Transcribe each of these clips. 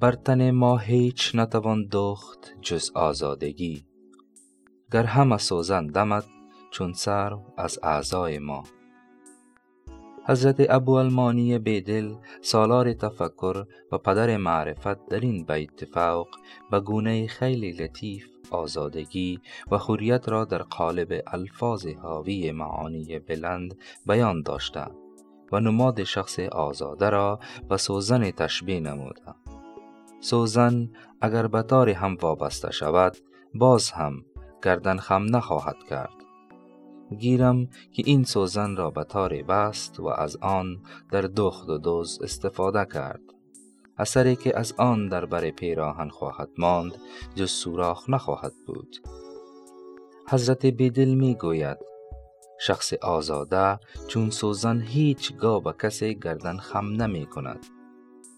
بر تن ما هیچ نتوان دخت جز آزادگی. گر همه سوزن دمد چون سرو از اعضای ما. حضرت ابوالمانی بیدل سالار تفکر و پدر معرفت در این بیت تفوق به گونه خیلی لطیف آزادگی و حریت را در قالب الفاظ حاوی معانی بلند بیان داشته و نماد شخص آزاده را به سوزن تشبیه نموده. سوزن اگر به تار هم وابسته شود باز هم گردن خم نخواهد کرد. گیرم که این سوزن را به تار بست و از آن در دخت و دوز استفاده کرد. اثری که از آن در بر پیراهن خواهد ماند جز سوراخ نخواهد بود. حضرت بیدل می گوید شخص آزاده چون سوزن هیچ گاه به کسی گردن خم نمی کند.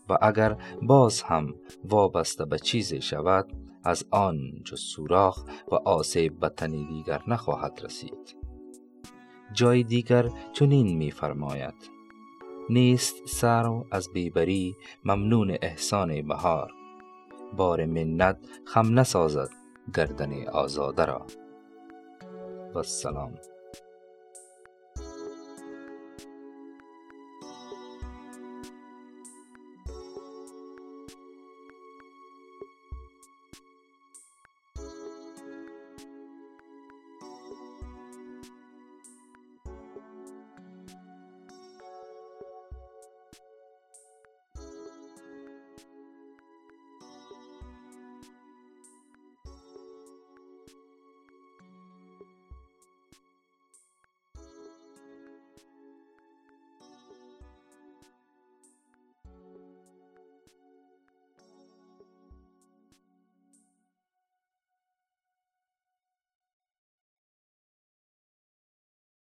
و اگر باز هم وابسته به چیزی شود از آن جز سوراخ و آسیب به تنی دیگر نخواهد رسید. جای دیگر چنین می فرماید نیست سرو از بیبری ممنون احسان بهار. بار منت خم نسازد گردن آزاده را. و السلام